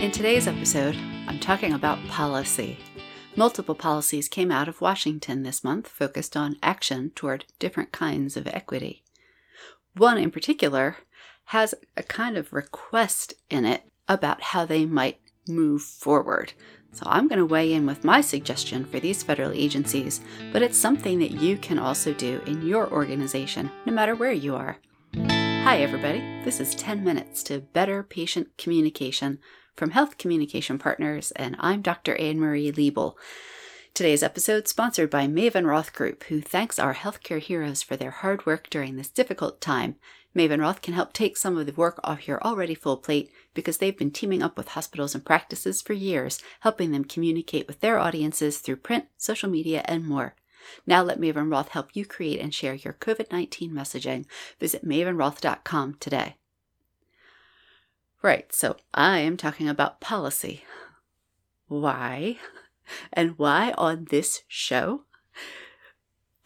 In today's episode, I'm talking about policy. Multiple policies came out of Washington this month focused on action toward different kinds of equity. One in particular has a kind of request in it about how they might move forward. So I'm going to weigh in with my suggestion for these federal agencies, but it's something that you can also do in your organization, no matter where you are. Hi, everybody. This is 10 Minutes to Better Patient Communication from Health Communication Partners, and I'm Dr. Anne Marie Liebel. Today's episode sponsored by Maven Roth Group, who thanks our healthcare heroes for their hard work during this difficult time. Maven Roth can help take some of the work off your already full plate because they've been teaming up with hospitals and practices for years, helping them communicate with their audiences through print, social media, and more. Now let Maven Roth help you create and share your COVID 19 messaging. Visit mavenroth.com today. Right, so I am talking about policy. Why? And why on this show?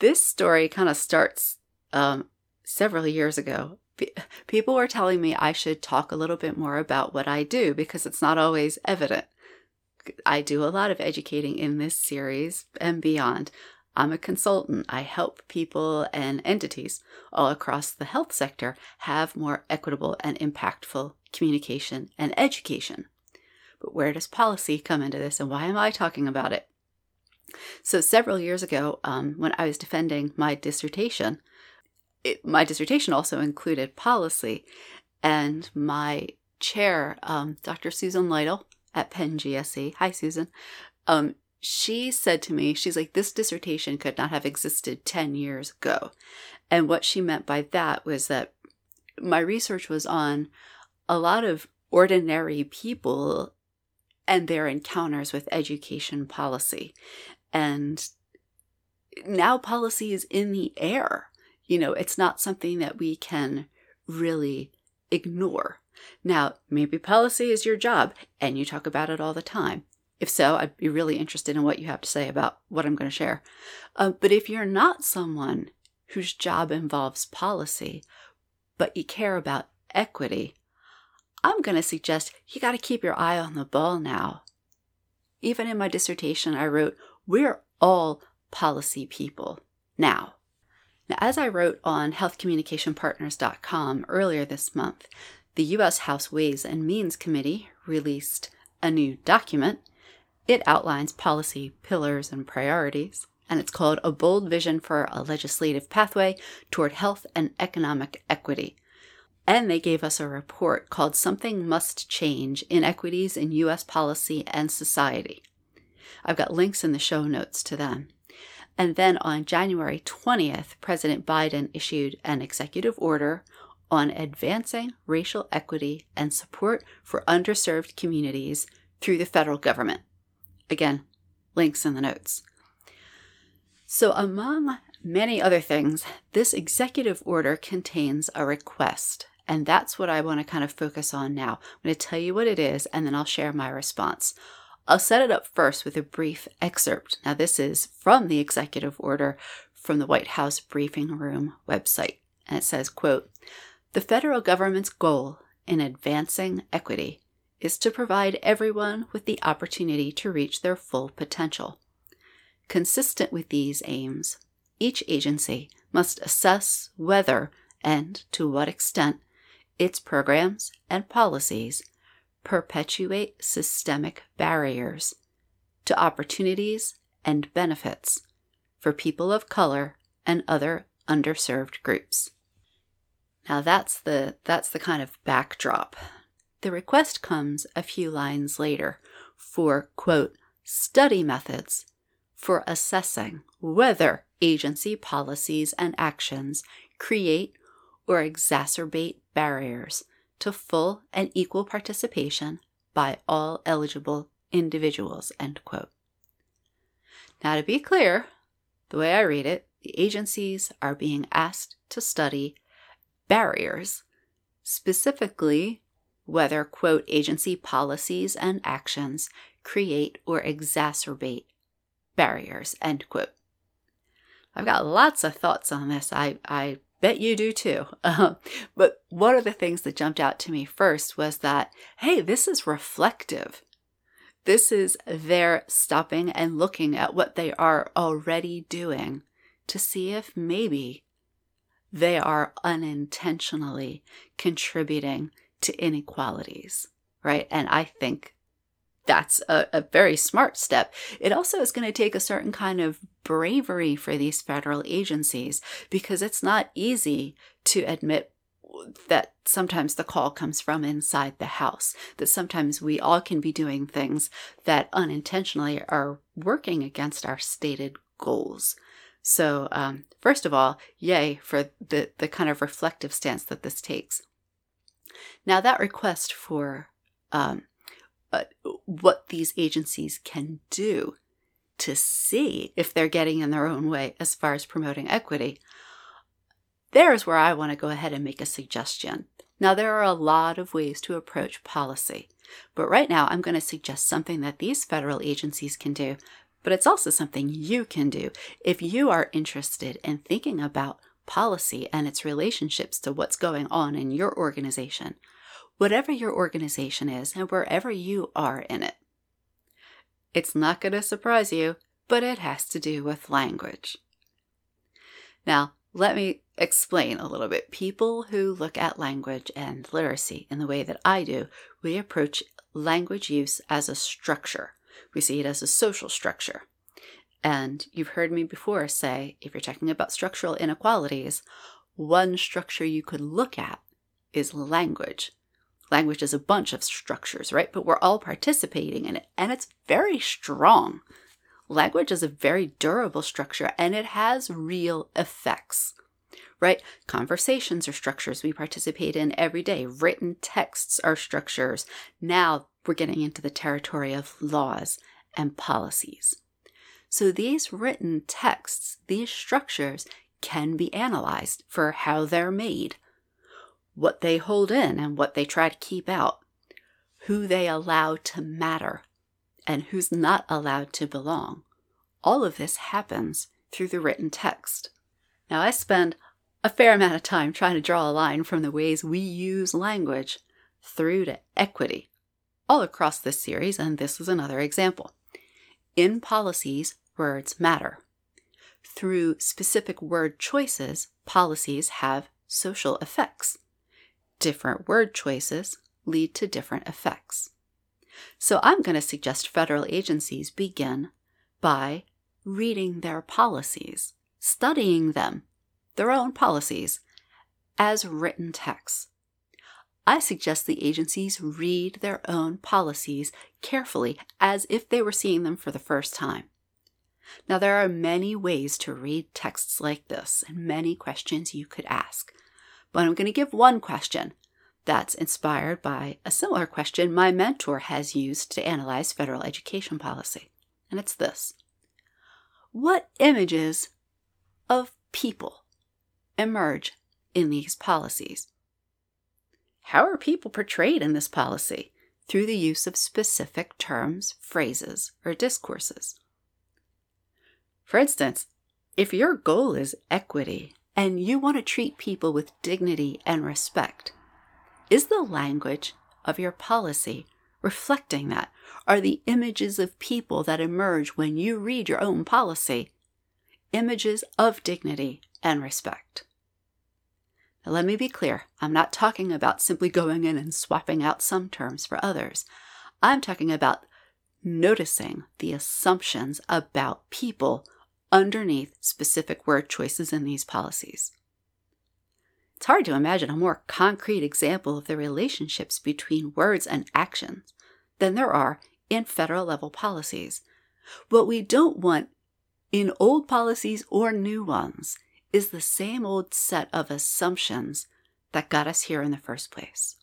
This story kind of starts um, several years ago. People were telling me I should talk a little bit more about what I do because it's not always evident. I do a lot of educating in this series and beyond. I'm a consultant. I help people and entities all across the health sector have more equitable and impactful communication and education. But where does policy come into this and why am I talking about it? So, several years ago, um, when I was defending my dissertation, it, my dissertation also included policy, and my chair, um, Dr. Susan Lytle at Penn GSE, hi Susan, um, she said to me, she's like, this dissertation could not have existed 10 years ago. And what she meant by that was that my research was on a lot of ordinary people and their encounters with education policy. And now policy is in the air. You know, it's not something that we can really ignore. Now, maybe policy is your job and you talk about it all the time. If so, I'd be really interested in what you have to say about what I'm going to share. Uh, but if you're not someone whose job involves policy, but you care about equity, I'm going to suggest you got to keep your eye on the ball now. Even in my dissertation, I wrote, We're all policy people now. Now, as I wrote on healthcommunicationpartners.com earlier this month, the U.S. House Ways and Means Committee released a new document. It outlines policy pillars and priorities, and it's called A Bold Vision for a Legislative Pathway Toward Health and Economic Equity. And they gave us a report called Something Must Change Inequities in U.S. Policy and Society. I've got links in the show notes to them. And then on January 20th, President Biden issued an executive order on advancing racial equity and support for underserved communities through the federal government. Again, links in the notes. So, among many other things, this executive order contains a request and that's what I want to kind of focus on now. I'm going to tell you what it is, and then I'll share my response. I'll set it up first with a brief excerpt. Now, this is from the executive order from the White House Briefing Room website. And it says, quote, The federal government's goal in advancing equity is to provide everyone with the opportunity to reach their full potential. Consistent with these aims, each agency must assess whether and to what extent its programs and policies perpetuate systemic barriers to opportunities and benefits for people of color and other underserved groups. Now that's the that's the kind of backdrop. The request comes a few lines later for quote study methods for assessing whether agency policies and actions create or exacerbate barriers to full and equal participation by all eligible individuals. End quote. Now, to be clear, the way I read it, the agencies are being asked to study barriers, specifically whether, quote, agency policies and actions create or exacerbate barriers, end quote. I've got lots of thoughts on this. I, I bet you do too. Uh, but one of the things that jumped out to me first was that, hey, this is reflective. This is their stopping and looking at what they are already doing to see if maybe they are unintentionally contributing to inequalities, right? And I think that's a, a, very smart step. It also is going to take a certain kind of bravery for these federal agencies because it's not easy to admit that sometimes the call comes from inside the house, that sometimes we all can be doing things that unintentionally are working against our stated goals. So, um, first of all, yay for the, the kind of reflective stance that this takes. Now, that request for um, uh, what these agencies can do to see if they're getting in their own way as far as promoting equity, there's where I want to go ahead and make a suggestion. Now, there are a lot of ways to approach policy, but right now I'm going to suggest something that these federal agencies can do but it's also something you can do if you are interested in thinking about policy and its relationships to what's going on in your organization, whatever your organization is, and wherever you are in it. It's not going to surprise you, but it has to do with language. Now, let me explain a little bit. People who look at language and literacy in the way that I do, we approach language use as a structure we see it as a social structure. And you've heard me before say if you're talking about structural inequalities, one structure you could look at is language. Language is a bunch of structures, right? But we're all participating in it, and it's very strong. Language is a very durable structure, and it has real effects, right? Conversations are structures we participate in every day. Written texts are structures. Now we're getting into the territory of laws and policies. So these written texts, these structures, can be analyzed for how they're made, what they hold in and what they try to keep out, who they allow to matter, and who's not allowed to belong. All of this happens through the written text. Now, I spend a fair amount of time trying to draw a line from the ways we use language through to equity all across this series, and this is another example. In policies, words matter. Through specific word choices, policies have social effects. Different word choices lead to different effects. So I'm going to suggest federal agencies begin by reading their policies, studying them, their own policies, as written texts. I suggest the agencies read their own policies carefully as if they were seeing them for the first time. Now, there are many ways to read texts like this and many questions you could ask, but I'm going to give one question that's inspired by a similar question my mentor has used to analyze federal education policy, and it's this What images of people emerge in these policies? How are people portrayed in this policy? Through the use of specific terms, phrases, or discourses. For instance, if your goal is equity and you want to treat people with dignity and respect, is the language of your policy reflecting that? Are the images of people that emerge when you read your own policy images of dignity and respect? Now, let me be clear I'm not talking about simply going in and swapping out some terms for others. I'm talking about noticing the assumptions about people underneath specific word choices in these policies. It's hard to imagine a more concrete example of the relationships between words and actions than there are in federal level policies. What we don't want in old policies or new ones is the same old set of assumptions that got us here in the first place.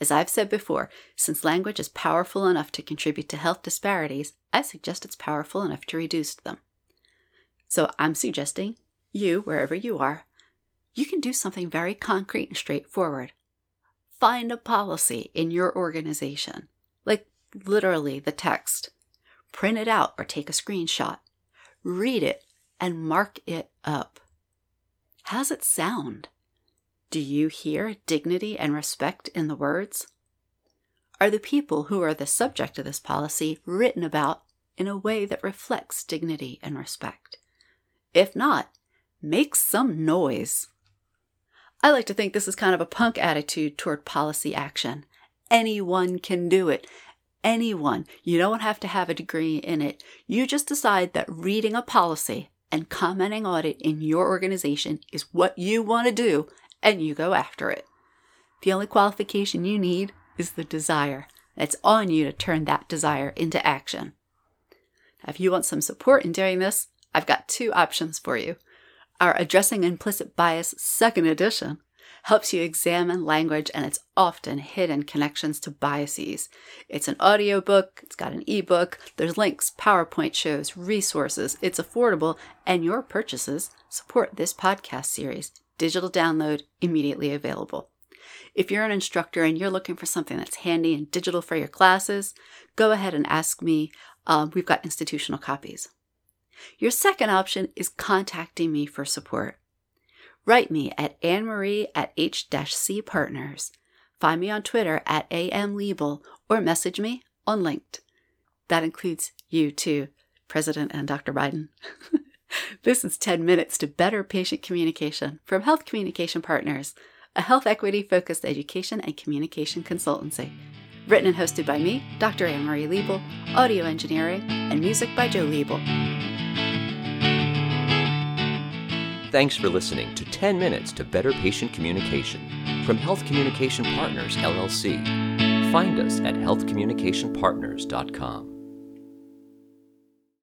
As I've said before, since language is powerful enough to contribute to health disparities, I suggest it's powerful enough to reduce them. So I'm suggesting you, wherever you are, you can do something very concrete and straightforward. Find a policy in your organization, like literally the text. Print it out or take a screenshot. Read it and mark it up. How's it sound? Do you hear dignity and respect in the words? Are the people who are the subject of this policy written about in a way that reflects dignity and respect? If not, make some noise. I like to think this is kind of a punk attitude toward policy action. Anyone can do it. Anyone. You don't have to have a degree in it. You just decide that reading a policy and commenting on it in your organization is what you want to do, and you go after it. The only qualification you need is the desire. It's on you to turn that desire into action. If you want some support in doing this, I've got two options for you. Our Addressing Implicit Bias second edition helps you examine language and its often hidden connections to biases. It's an audiobook, it's got an ebook, there's links, PowerPoint shows, resources, it's affordable, and your purchases support this podcast series. Digital download immediately available. If you're an instructor and you're looking for something that's handy and digital for your classes, go ahead and ask me. Um, we've got institutional copies. Your second option is contacting me for support. Write me at annemarie at h-c partners. Find me on Twitter at amliebel or message me on LinkedIn. That includes you too, President and Dr. Biden. this is 10 minutes to better patient communication from Health Communication Partners, a health equity focused education and communication consultancy. Written and hosted by me, Dr. Anne-Marie Liebel, audio engineering, and music by Joe Liebel. Thanks for listening to 10 Minutes to Better Patient Communication from Health Communication Partners, LLC. Find us at healthcommunicationpartners.com.